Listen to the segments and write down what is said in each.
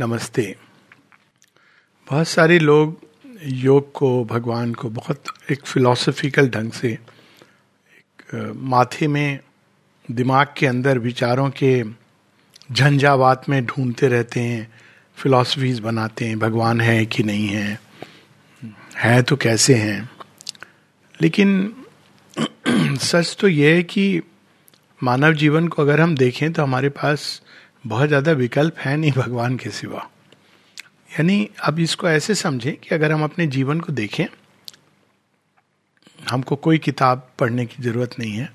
नमस्ते। बहुत सारे लोग योग को, भगवान को बहुत एक फिलोसफिकल ढंग से, एक माथे में, दिमाग के अंदर विचारों के झंझावात में ढूंढते रहते हैं फिलॉसफीज बनाते हैं, भगवान है कि नहीं है है तो कैसे हैं? लेकिन सच तो यह है कि मानव जीवन को अगर हम देखें तो हमारे पास बहुत ज़्यादा विकल्प है नहीं भगवान के सिवा। यानी अब इसको ऐसे समझें कि अगर हम अपने जीवन को देखें, हमको कोई किताब पढ़ने की ज़रूरत नहीं है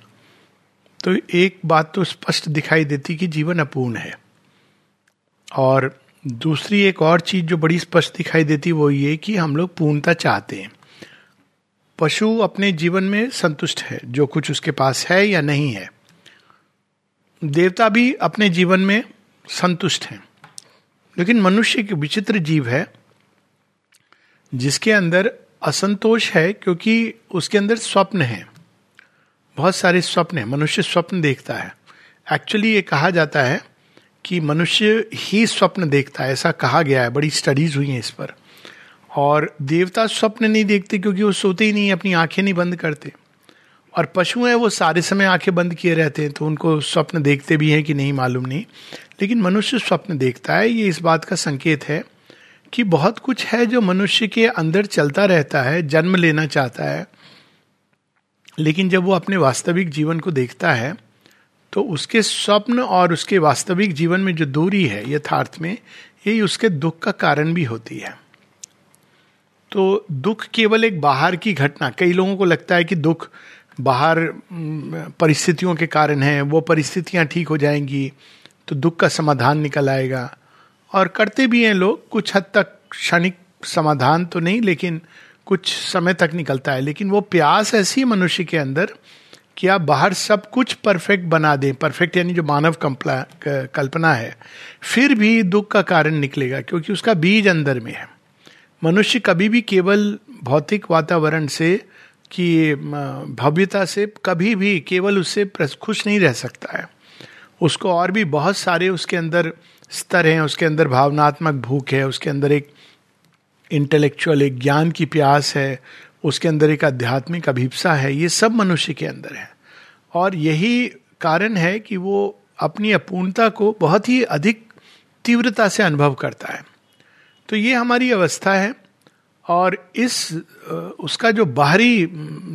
तो एक बात तो स्पष्ट दिखाई देती कि जीवन अपूर्ण है। और दूसरी एक और चीज़ जो बड़ी स्पष्ट दिखाई देती वो ये कि हम लोग पूर्णता चाहते हैं। पशु अपने जीवन में संतुष्ट है, जो कुछ उसके पास है या नहीं है। देवता भी अपने जीवन में संतुष्ट हैं। लेकिन मनुष्य एक विचित्र जीव है, जिसके अंदर असंतोष है क्योंकि उसके अंदर स्वप्न है। बहुत सारे स्वप्न है, मनुष्य स्वप्न देखता है। एक्चुअली ये कहा जाता है कि मनुष्य ही स्वप्न देखता है, ऐसा कहा गया है, बड़ी स्टडीज़ हुई हैं इस पर। और देवता स्वप्न नहीं देखते क्योंकि वो सोते ही नहीं, अपनी आँखें नहीं बंद करते। और पशु हैं, वो सारे समय आँखें बंद किए रहते हैं तो उनको स्वप्न देखते भी हैं कि नहीं, मालूम नहीं। लेकिन मनुष्य स्वप्न देखता है, ये इस बात का संकेत है कि बहुत कुछ है जो मनुष्य के अंदर चलता रहता है, जन्म लेना चाहता है, लेकिन जब वो अपने वास्तविक जीवन को देखता है तो उसके स्वप्न और उसके वास्तविक जीवन में जो दूरी है, यथार्थ में, यही उसके दुख का कारण भी होती है। तो दुख केवल एक बाहर की घटना, कई लोगों को लगता है कि दुख बाहर परिस्थितियों के कारण है, वो परिस्थितियाँ ठीक हो जाएँगी तो दुख का समाधान निकल आएगा। और करते भी हैं लोग, कुछ हद तक क्षणिक समाधान तो नहीं, लेकिन कुछ समय तक निकलता है। लेकिन वो प्यास ऐसी मनुष्य के अंदर कि आप बाहर सब कुछ परफेक्ट बना दें, परफेक्ट यानी जो मानव कल्पना है, फिर भी दुख का कारण निकलेगा, क्योंकि उसका बीज अंदर में है। मनुष्य कभी भी केवल भौतिक वातावरण से कि भव्यता से कभी भी केवल उससे खुश नहीं रह सकता है। उसको और भी बहुत सारे उसके अंदर स्तर हैं, उसके अंदर भावनात्मक भूख है, उसके अंदर एक इंटेलेक्चुअल एक ज्ञान की प्यास है, उसके अंदर एक आध्यात्मिक अभिप्सा है, ये सब मनुष्य के अंदर है। और यही कारण है कि वो अपनी अपूर्णता को बहुत ही अधिक तीव्रता से अनुभव करता है। तो ये हमारी अवस्था है। और इस उसका जो बाहरी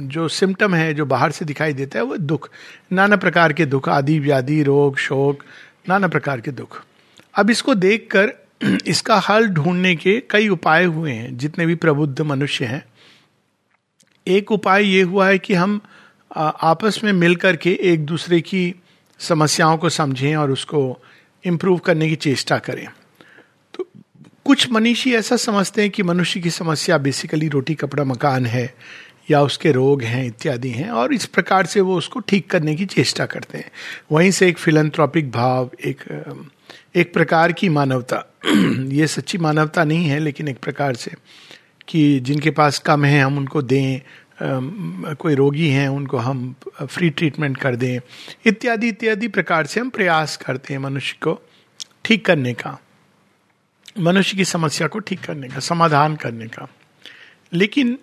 जो सिम्टम है, जो बाहर से दिखाई देता है, वो दुख। नाना प्रकार के दुख, आदि व्याधि, रोग, शोक, नाना प्रकार के दुख। अब इसको देखकर इसका हल ढूँढने के कई उपाय हुए हैं, जितने भी प्रबुद्ध मनुष्य हैं। एक उपाय ये हुआ है कि हम आपस में मिलकर के एक दूसरे की समस्याओं को समझें और उसको इम्प्रूव करने की चेष्टा करें। कुछ मनीषी ऐसा समझते हैं कि मनुष्य की समस्या बेसिकली रोटी, कपड़ा, मकान है, या उसके रोग हैं, इत्यादि हैं, और इस प्रकार से वो उसको ठीक करने की चेष्टा करते हैं। वहीं से एक फिलंथ्रॉपिक भाव, एक एक प्रकार की मानवता। ये सच्ची मानवता नहीं है, लेकिन एक प्रकार से कि जिनके पास कम है, हम उनको दें कोई रोगी हैं, उनको हम फ्री ट्रीटमेंट कर दें। इत्यादि इत्यादि प्रकार से हम प्रयास करते हैं मनुष्य को ठीक करने का। मनुष्य की समस्या को ठीक करने का, समाधान करने का। लेकिन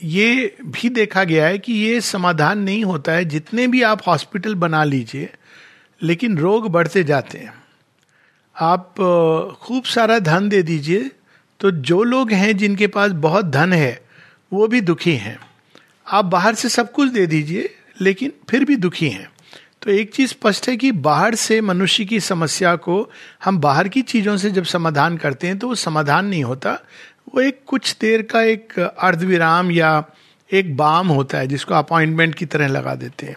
ये भी देखा गया है कि ये समाधान नहीं होता है। जितने भी आप हॉस्पिटल बना लीजिए, लेकिन रोग बढ़ते जाते हैं। आप खूब सारा धन दे दीजिए तो जो लोग हैं जिनके पास बहुत धन है, वो भी दुखी हैं। आप बाहर से सब कुछ दे दीजिए, लेकिन फिर भी दुखी हैं। तो एक चीज़ स्पष्ट है कि बाहर से मनुष्य की समस्या को हम बाहर की चीज़ों से जब समाधान करते हैं तो वो समाधान नहीं होता। वो एक कुछ देर का एक अर्धविराम या एक बाम होता है, जिसको अपॉइंटमेंट की तरह लगा देते हैं।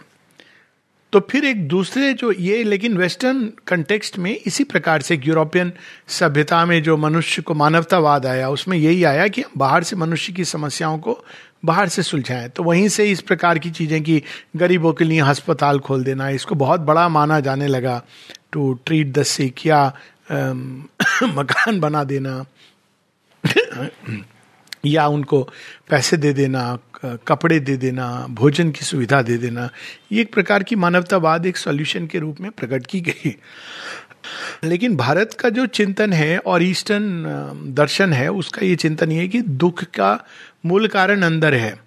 तो फिर एक दूसरे जो ये, लेकिन वेस्टर्न कंटेक्स्ट में इसी प्रकार से यूरोपियन सभ्यता में जो मनुष्य को मानवतावाद आया, उसमें यही आया कि बाहर से मनुष्य की समस्याओं को बाहर से सुलझाएँ। तो वहीं से इस प्रकार की चीज़ें कि गरीबों के लिए अस्पताल खोल देना, इसको बहुत बड़ा माना जाने लगा। टू ट्रीट द सिक या मकान बना देना। या उनको पैसे दे देना कपड़े दे देना, भोजन की सुविधा दे देना, ये एक प्रकार की मानवतावाद एक सॉल्यूशन के रूप में प्रकट की गई लेकिन भारत का जो चिंतन है और ईस्टर्न दर्शन है, उसका ये चिंतन ये है कि दुख का मूल कारण अंदर है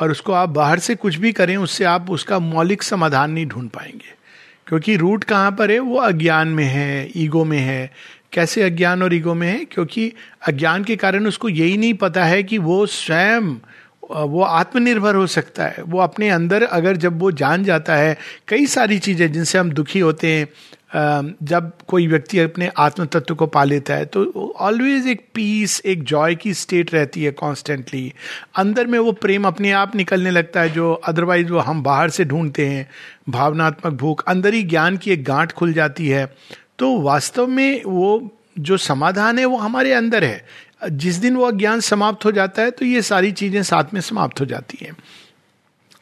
और उसको आप बाहर से कुछ भी करें, उससे आप उसका मौलिक समाधान नहीं ढूंढ पाएँगे। क्योंकि रूट कहाँ पर है? वो अज्ञान में है, ईगो में है कैसे अज्ञान और ईगो में है? क्योंकि अज्ञान के कारण उसको यही नहीं पता है कि वो स्वयं, वो आत्मनिर्भर हो सकता है। वो अपने अंदर अगर जब वो जान जाता है, कई सारी चीज़ें जिनसे हम दुखी होते हैं जब कोई व्यक्ति अपने आत्म तत्व को पा लेता है तो ऑलवेज एक पीस एक जॉय की स्टेट रहती है कॉन्स्टेंटली अंदर में वो प्रेम अपने आप निकलने लगता है, जो अदरवाइज़ वो हम बाहर से ढूंढते हैं। भावनात्मक भूख, अंदर ही ज्ञान की एक गांठ खुल जाती है। तो वास्तव में वो जो समाधान है, वो हमारे अंदर है। जिस दिन वो अज्ञान समाप्त हो जाता है तो ये सारी चीज़ें साथ में समाप्त हो जाती हैं।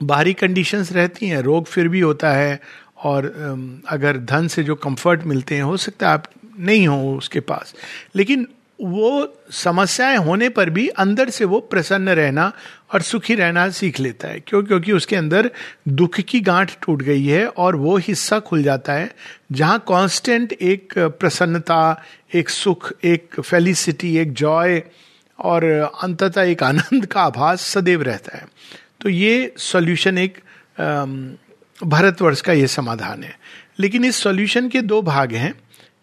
बाहरी कंडीशंस रहती हैं, रोग फिर भी होता है, और अगर धन से जो कंफर्ट मिलते हैं, हो सकता है आप नहीं हो उसके पास। लेकिन वो समस्याएँ होने पर भी अंदर से वो प्रसन्न रहना और सुखी रहना सीख लेता है। क्यों? क्योंकि उसके अंदर दुख की गांठ टूट गई है और वो हिस्सा खुल जाता है, जहाँ कांस्टेंट एक प्रसन्नता, एक सुख, एक फेलिसिटी एक जॉय और अंततः एक आनंद का आभास सदैव रहता है। तो ये सॉल्यूशन एक भारतवर्ष का ये समाधान है। लेकिन इस सॉल्यूशन के दो भाग हैं।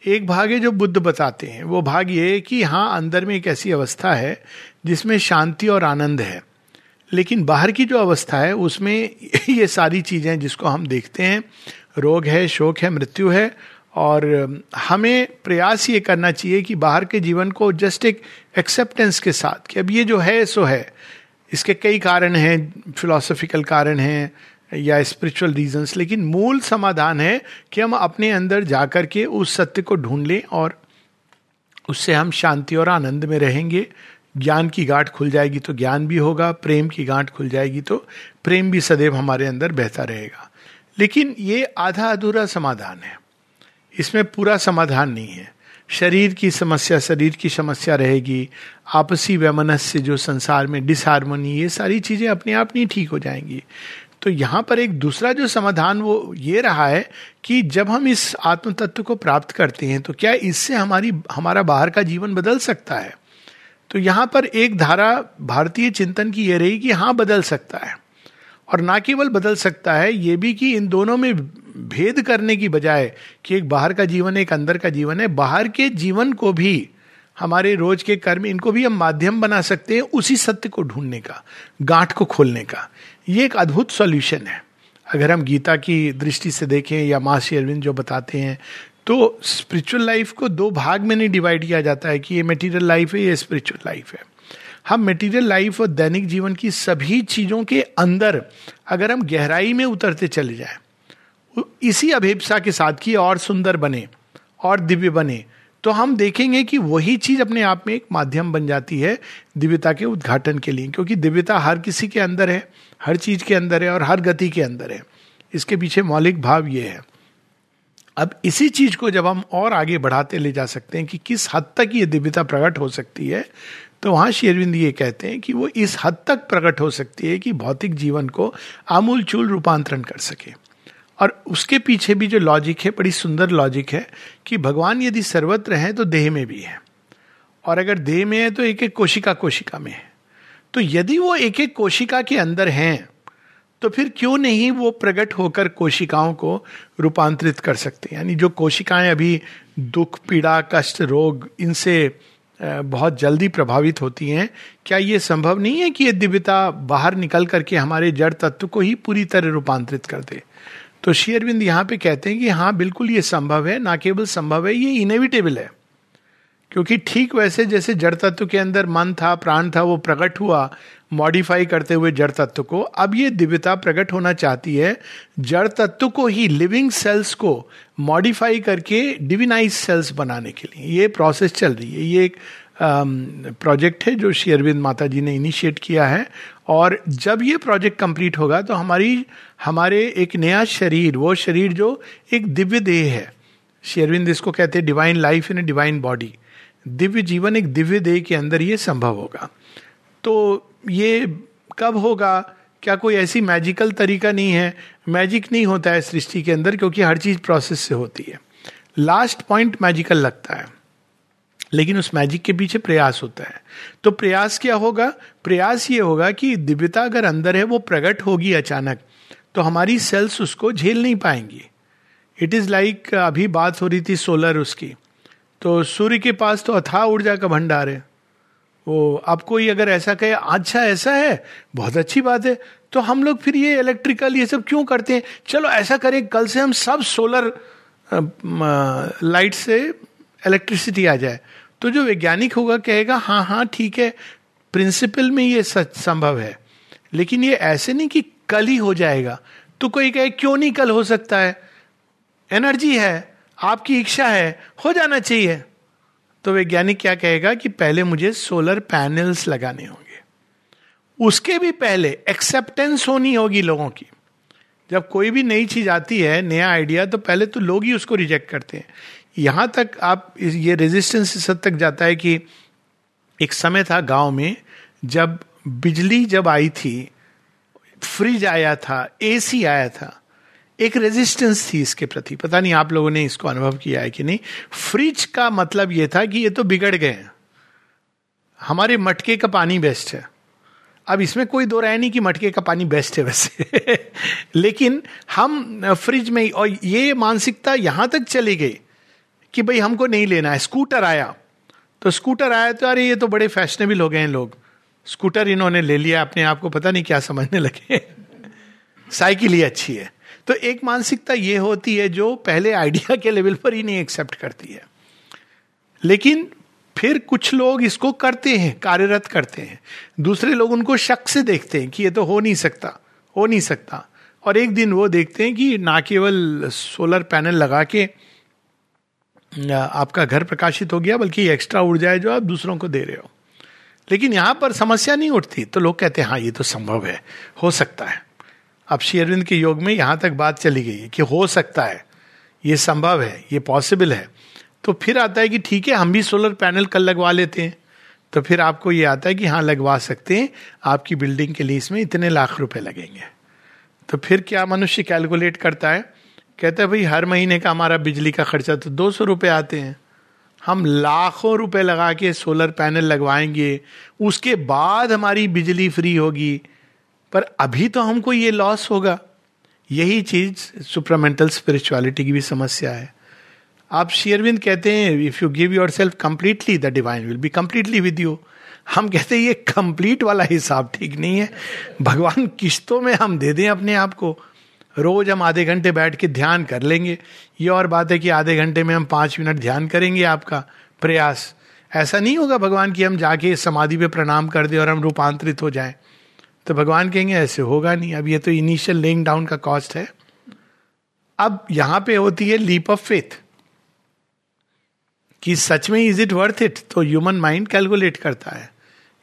एक भाग है जो बुद्ध बताते हैं। वो भाग ये है कि हाँ अंदर में एक ऐसी अवस्था है जिसमें शांति और आनंद है। लेकिन बाहर की जो अवस्था है, उसमें ये सारी चीज़ें जिसको हम देखते हैं, रोग है, शोक है, मृत्यु है, और हमें प्रयास ये करना चाहिए कि बाहर के जीवन को जस्ट एक एक्सेप्टेंस के साथ, कि अब ये जो है, सो है। इसके कई कारण हैं फिलोसफिकल कारण हैं, या स्पिरिचुअल रीजंस लेकिन मूल समाधान है कि हम अपने अंदर जाकर के उस सत्य को ढूंढ लें और उससे हम शांति और आनंद में रहेंगे। ज्ञान की गांठ खुल जाएगी तो ज्ञान भी होगा, प्रेम की गांठ खुल जाएगी तो प्रेम भी सदैव हमारे अंदर बहता रहेगा। लेकिन ये आधा अधूरा समाधान है। इसमें पूरा समाधान नहीं है। शरीर की समस्या शरीर की समस्या रहेगी। आपसी वैमनस्य जो संसार में डिसहारमोनी ये सारी चीज़ें अपने आप नहीं ठीक हो जाएँगी। तो यहाँ पर एक दूसरा जो समाधान वो ये रहा है कि जब हम इस आत्म तत्व को प्राप्त करते हैं तो क्या इससे हमारी, हमारा बाहर का जीवन बदल सकता है? तो यहाँ पर एक धारा भारतीय चिंतन की यह रही कि हाँ बदल सकता है। और ना केवल बदल सकता है, ये भी कि इन दोनों में भेद करने की बजाय कि एक बाहर का जीवन है एक अंदर का जीवन है, बाहर के जीवन को भी हमारे रोज के कर्म, इनको भी हम माध्यम बना सकते हैं उसी सत्य को ढूँढने का, गांठ को खोलने का। ये एक अद्भुत सॉल्यूशन है। अगर हम गीता की दृष्टि से देखें या माँ श्री अरविंद जो बताते हैं तो स्पिरिचुअल लाइफ को दो भाग में नहीं डिवाइड किया जाता है कि ये मेटीरियल लाइफ है, ये स्पिरिचुअल लाइफ है। हम मटेरियल लाइफ और दैनिक जीवन की सभी चीज़ों के अंदर अगर हम गहराई में उतरते चले जाए इसी अभिप्सा के साथ कि और सुंदर बने, और दिव्य बने तो हम देखेंगे कि वही चीज़ अपने आप में एक माध्यम बन जाती है दिव्यता के उद्घाटन के लिए, क्योंकि दिव्यता हर किसी के अंदर है, हर चीज़ के अंदर है और हर गति के अंदर है। इसके पीछे मौलिक भाव ये है। अब इसी चीज़ को जब हम और आगे बढ़ाते ले जा सकते हैं कि किस हद तक ये दिव्यता प्रकट हो सकती है तो वहाँ शेरविंद ये कहते हैं कि वो इस हद तक प्रकट हो सकती है कि भौतिक जीवन को आमूल चूल रूपांतरण कर सके। और उसके पीछे भी जो लॉजिक है, बड़ी सुंदर लॉजिक है कि भगवान यदि सर्वत्र है तो देह में भी है। और अगर देह में है तो एक एक कोशिका कोशिका में है। तो यदि वो एक एक कोशिका के अंदर हैं तो फिर क्यों नहीं वो प्रकट होकर कोशिकाओं को रूपांतरित कर सकते यानी जो कोशिकाएँ अभी दुख, पीड़ा, कष्ट, रोग, इनसे बहुत जल्दी प्रभावित होती हैं, क्या ये संभव नहीं है कि ये दिव्यता बाहर निकल करके हमारे जड़ तत्व को ही पूरी तरह रूपांतरित कर दे? तो शेयरविंद यहाँ पे कहते हैं कि हाँ बिल्कुल ये संभव है, ना केवल संभव है, ये इनेविटेबल है। क्योंकि ठीक वैसे जैसे जड़ तत्व के अंदर मन था, प्राण था, वो प्रकट हुआ मॉडिफाई करते हुए जड़ तत्व को, अब ये दिव्यता प्रकट होना चाहती है। जड़ तत्व को ही लिविंग सेल्स को मॉडिफाई करके डिविनाइज सेल्स बनाने के लिए। ये प्रोसेस चल रही है। ये एक प्रोजेक्ट है जो शेयरविंद माता जी ने इनिशिएट किया है। और जब ये प्रोजेक्ट कंप्लीट होगा तो हमारी, हमारे एक नया शरीर, वो शरीर जो एक दिव्य देह है। शेरविंद इसको कहते हैं divine life in a divine body Divya जीवन एक दिव्य देह के अंदर ये संभव होगा। तो ये कब होगा? क्या कोई ऐसी मैजिकल तरीका नहीं है? मैजिक नहीं होता है सृष्टि के अंदर, क्योंकि हर चीज़ प्रोसेस से होती है। लास्ट पॉइंट मैजिकल लगता है। लेकिन उस मैजिक के पीछे प्रयास होता है। तो प्रयास क्या होगा? प्रयास ये होगा कि दिव्यता अगर अंदर है, वो प्रकट होगी अचानक तो हमारी सेल्स उसको झेल नहीं पाएँगी। इट इज़ लाइक अभी बात हो रही थी सोलर उसकी। तो सूर्य के पास तो अथाह ऊर्जा का भंडार है। वो अब कोई अगर ऐसा कहे अच्छा ऐसा है, बहुत अच्छी बात है। तो हम लोग फिर ये इलेक्ट्रिकल ये सब क्यों करते हैं? चलो, ऐसा करें, कल से हम सब सोलर लाइट से इलेक्ट्रिसिटी आ जाए। तो जो वैज्ञानिक होगा कहेगा हाँ हाँ ठीक है प्रिंसिपल में ये सच संभव है। लेकिन ये ऐसे नहीं कि कल ही हो जाएगा। तो कोई कहे, क्यों नहीं कल हो सकता है? एनर्जी है। आपकी इच्छा है, हो जाना चाहिए। तो वैज्ञानिक क्या कहेगा कि पहले मुझे सोलर पैनल्स लगाने होंगे। उसके भी पहले एक्सेप्टेंस होनी होगी लोगों की। जब कोई भी नई चीज़ आती है, नया आइडिया तो पहले तो लोग ही उसको रिजेक्ट करते हैं। यहाँ तक आप ये रेजिस्टेंस इस हद तक जाता है कि एक समय था गाँव में, जब बिजली जब आई थी फ्रिज आया था एसी आया था एक रेजिस्टेंस थी इसके प्रति। पता नहीं आप लोगों ने इसको अनुभव किया है कि नहीं। फ्रिज का मतलब यह था कि ये तो बिगड़ गए हमारे मटके का पानी बेस्ट है। अब इसमें कोई दो राय नहीं कि मटके का पानी बेस्ट है वैसे। लेकिन हम फ्रिज में, और ये मानसिकता यहाँ तक चली गई कि भाई हमको नहीं लेना है। स्कूटर आया। तो स्कूटर आया तो अरे ये तो बड़े फैशनेबल हो गए हैं लोग। स्कूटर इन्होंने ले लिया, अपने आप को पता नहीं क्या समझने लगे। साइकिल ही अच्छी है। तो एक मानसिकता ये होती है जो पहले आइडिया के लेवल पर ही नहीं एक्सेप्ट करती है। लेकिन फिर कुछ लोग इसको करते हैं, कार्यरत करते हैं। दूसरे लोग उनको शक से देखते हैं कि ये तो हो नहीं सकता, हो नहीं सकता। और एक दिन वो देखते हैं कि ना केवल सोलर पैनल लगा के आपका घर प्रकाशित हो गया, बल्कि एक्स्ट्रा ऊर्जा है जो आप दूसरों को दे रहे हो। लेकिन यहाँ पर समस्या नहीं उठती। तो लोग कहते हैं हाँ ये तो संभव है, हो सकता है। अब शेरविंद के योग में यहाँ तक बात चली गई है कि हो सकता है, ये संभव है, ये पॉसिबल है। तो फिर आता है कि ठीक है, हम भी सोलर पैनल कल लगवा लेते हैं। तो फिर आपको ये आता है कि हाँ लगवा सकते हैं, आपकी बिल्डिंग के लिए इसमें इतने लाख रुपए लगेंगे। तो फिर क्या मनुष्य कैलकुलेट करता है? कहता है, भाई, हर महीने का हमारा बिजली का खर्चा तो दो सौ रुपये आते हैं। हम लाखों रुपए लगा के सोलर पैनल लगवाएँगे, उसके बाद हमारी बिजली फ्री होगी पर अभी तो हमको ये लॉस होगा। यही चीज़ सुपरामेंटल स्पिरिचुअलिटी की भी समस्या है। आप शेयरविंद कहते हैं if you give yourself completely the divine will be completely with you हम कहते हैं, ये कंप्लीट वाला हिसाब ठीक नहीं है। भगवान किश्तों में हम दे दें अपने आप को। रोज हम आधे घंटे बैठ के ध्यान कर लेंगे। ये और बात है कि आधे घंटे में हम पाँच मिनट ध्यान करेंगे आपका प्रयास। ऐसा नहीं होगा भगवान कि हम जाके समाधि पे प्रणाम कर दें और हम रूपांतरित हो जाएँ। तो भगवान कहेंगे, ऐसे होगा नहीं। अब ये तो इनिशियल लेइंग डाउन का कॉस्ट है। अब यहाँ पे होती है लीप ऑफ़ फेथ कि सच में इज़ इट वर्थ इट तो ह्यूमन माइंड कैलकुलेट करता है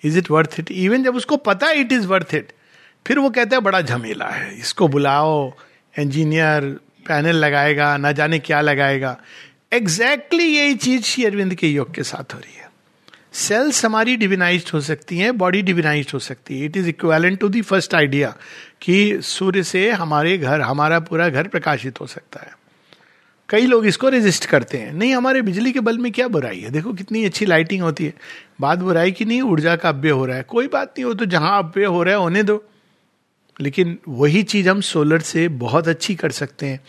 is it worth it even जब उसको पता है इट इज़ वर्थ इट फिर वो कहता है, बड़ा झमेला है। इसको बुलाओ इंजीनियर पैनल लगाएगा, ना जाने क्या लगाएगा। एग्जैक्टली exactly यही चीज़ श्री अरविंद के योग के साथ हो रही है। सेल्स हमारी डिविनाइज हो सकती हैं बॉडी डिविनाइज हो सकती है। It is equivalent to the first idea कि सूर्य से हमारे घर, हमारा पूरा घर प्रकाशित हो सकता है। कई लोग इसको रेजिस्ट करते हैं। नहीं, हमारे बिजली के बल्ब में क्या बुराई है? देखो कितनी अच्छी लाइटिंग होती है। बात बुराई की नहीं, ऊर्जा का अव्यय हो रहा है। कोई बात नहीं हो तो जहाँ अव्यय हो रहा है, होने दो। लेकिन वही चीज़ हम सोलर से बहुत अच्छी कर सकते हैं।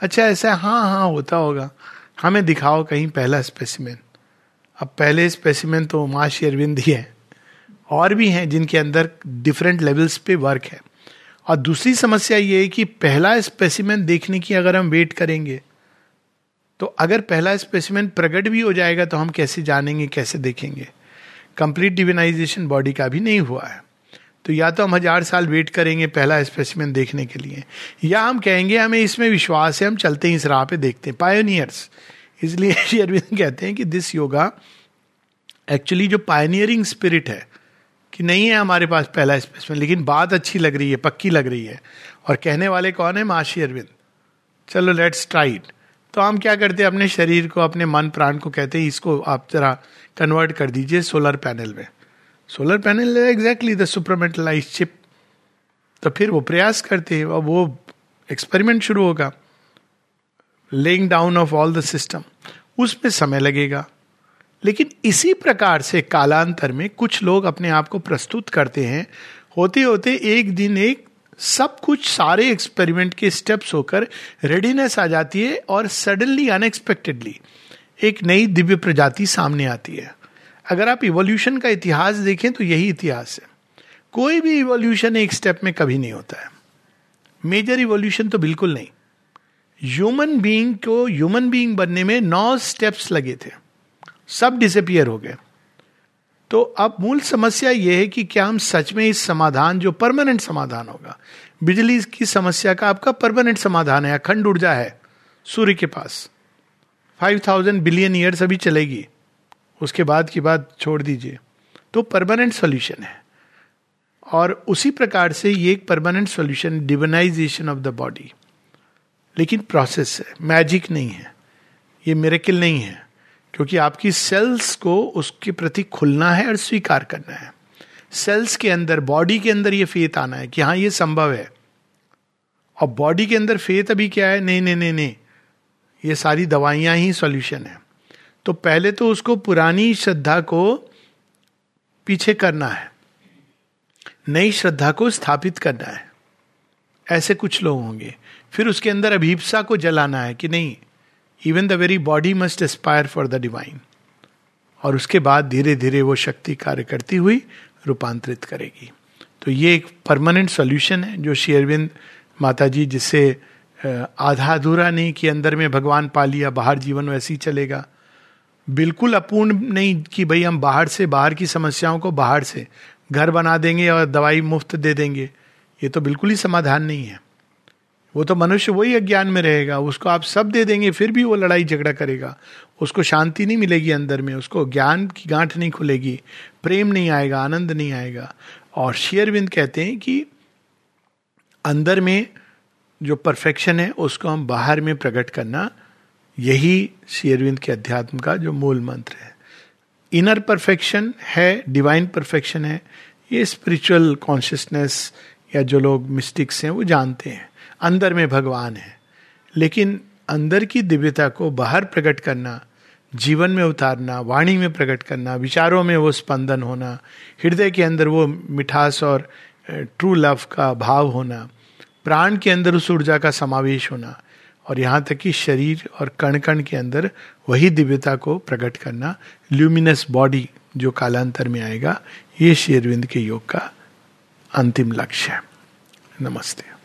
अच्छा ऐसा हाँ हाँ होता होगा। हमें दिखाओ कहीं पहला स्पेसिमेन अब पहले स्पेसिमेन तो माँ शेरविंद ही है। और भी हैं जिनके अंदर डिफरेंट लेवल्स पे वर्क है। और दूसरी समस्या ये है कि पहला स्पेसिमेन देखने की अगर हम वेट करेंगे तो अगर पहला स्पेसिमेन प्रकट भी हो जाएगा तो हम कैसे जानेंगे, कैसे देखेंगे? कंप्लीट डिविनाइजेशन बॉडी का भी नहीं हुआ है। तो या तो हम हज़ार साल वेट करेंगे पहला स्पेसिमेन देखने के लिए, या हम कहेंगे, हमें इसमें विश्वास है, हम चलते हैं इस राह पे देखते हैं। पायोनियर्स इसलिए श्री अरविंद कहते हैं कि दिस योगा एक्चुअली जो पायनियरिंग स्पिरिट है, कि नहीं है हमारे पास पहला स्पेसिमेन लेकिन बात अच्छी लग रही है, पक्की लग रही है। और कहने वाले कौन है? माशी अरविंद। चलो लेट्स ट्राइड तो हम क्या करते हैं? अपने शरीर को, अपने मन, प्राण को कहते हैं, इसको आप जरा कन्वर्ट कर दीजिए सोलर पैनल में। Solar panel exactly the supramentalise chip तो फिर वो प्रयास करते हैं, और वो एक्सपेरिमेंट शुरू होगा। Laying down of all the system उसमें समय लगेगा। लेकिन इसी प्रकार से कालांतर में कुछ लोग अपने आप को प्रस्तुत करते हैं। होते होते एक दिन एक सब कुछ सारे एक्सपेरिमेंट के स्टेप्स होकर रेडीनेस आ जाती है और सडनली अनएक्सपेक्टेडली एक नई दिव्य प्रजाति सामने आती है। अगर आप इवोल्यूशन का इतिहास देखें तो यही इतिहास है। कोई भी इवोल्यूशन एक स्टेप में कभी नहीं होता है। मेजर इवोल्यूशन तो बिल्कुल नहीं। ह्यूमन बीइंग को ह्यूमन बीइंग बनने में नौ स्टेप्स लगे थे। सब डिसअपियर हो गए। तो अब मूल समस्या यह है कि क्या हम सच में इस समाधान, जो परमानेंट समाधान होगा, बिजली की समस्या का आपका परमानेंट समाधान है अखंड ऊर्जा है, सूर्य के पास। फाइव थाउज़ेंड बिलियन ईयर्स अभी चलेगी। उसके बाद की बात छोड़ दीजिए। तो परमानेंट सॉल्यूशन है। और उसी प्रकार से ये एक permanent solution divinisation of the body लेकिन प्रोसेस है मैजिक नहीं है, ये मेरेकिल नहीं है, क्योंकि आपकी सेल्स को उसके प्रति खुलना है और स्वीकार करना है। सेल्स के अंदर बॉडी के अंदर ये फेत आना है कि हाँ ये संभव है। और बॉडी के अंदर फेत अभी क्या है? नहीं नहीं नहीं नहीं, ये सारी दवाइयाँ ही सॉल्यूशन है। तो पहले तो उसको पुरानी श्रद्धा को पीछे करना है, नई श्रद्धा को स्थापित करना है। ऐसे कुछ लोग होंगे फिर उसके अंदर अभीपसा को जलाना है कि नहीं even the very body must aspire for the divine और उसके बाद धीरे धीरे वो शक्ति कार्य करती हुई रूपांतरित करेगी। तो ये एक परमानेंट सॉल्यूशन है, जो श्री शेरविंद माता जी जिससे आधा अधूरा नहीं कि अंदर में भगवान पा लिया, बाहर जीवन वैसे ही चलेगा। बिल्कुल अपूर्ण नहीं कि भाई हम बाहर से, बाहर की समस्याओं को बाहर से घर बना देंगे और दवाई मुफ़्त दे देंगे। ये तो बिल्कुल ही समाधान नहीं है। वो तो मनुष्य वही अज्ञान में रहेगा, उसको आप सब दे देंगे, फिर भी वो लड़ाई झगड़ा करेगा। उसको शांति नहीं मिलेगी अंदर में, उसको ज्ञान की गांठ नहीं खुलेगी, प्रेम नहीं आएगा, आनंद नहीं आएगा। और शेयरविंद कहते हैं कि अंदर में जो परफेक्शन है, उसको हम बाहर में प्रकट करना, यही शेयरविंद के अध्यात्म का जो मूल मंत्र है। इनर परफेक्शन है, डिवाइन परफेक्शन है, ये स्पिरिचुअल कॉन्शियसनेस या जो लोग मिस्टिक्स हैं, वो जानते हैं। अंदर में भगवान है। लेकिन अंदर की दिव्यता को बाहर प्रकट करना, जीवन में उतारना, वाणी में प्रकट करना, विचारों में वो स्पंदन होना, हृदय के अंदर वो मिठास और ट्रू लव का भाव होना, प्राण के अंदर उस ऊर्जा का समावेश होना और यहाँ तक कि शरीर और कण कण के अंदर वही दिव्यता को प्रकट करना ल्यूमिनस बॉडी जो कालांतर में आएगा, ये शेरविंद के योग का अंतिम लक्ष्य है। नमस्ते।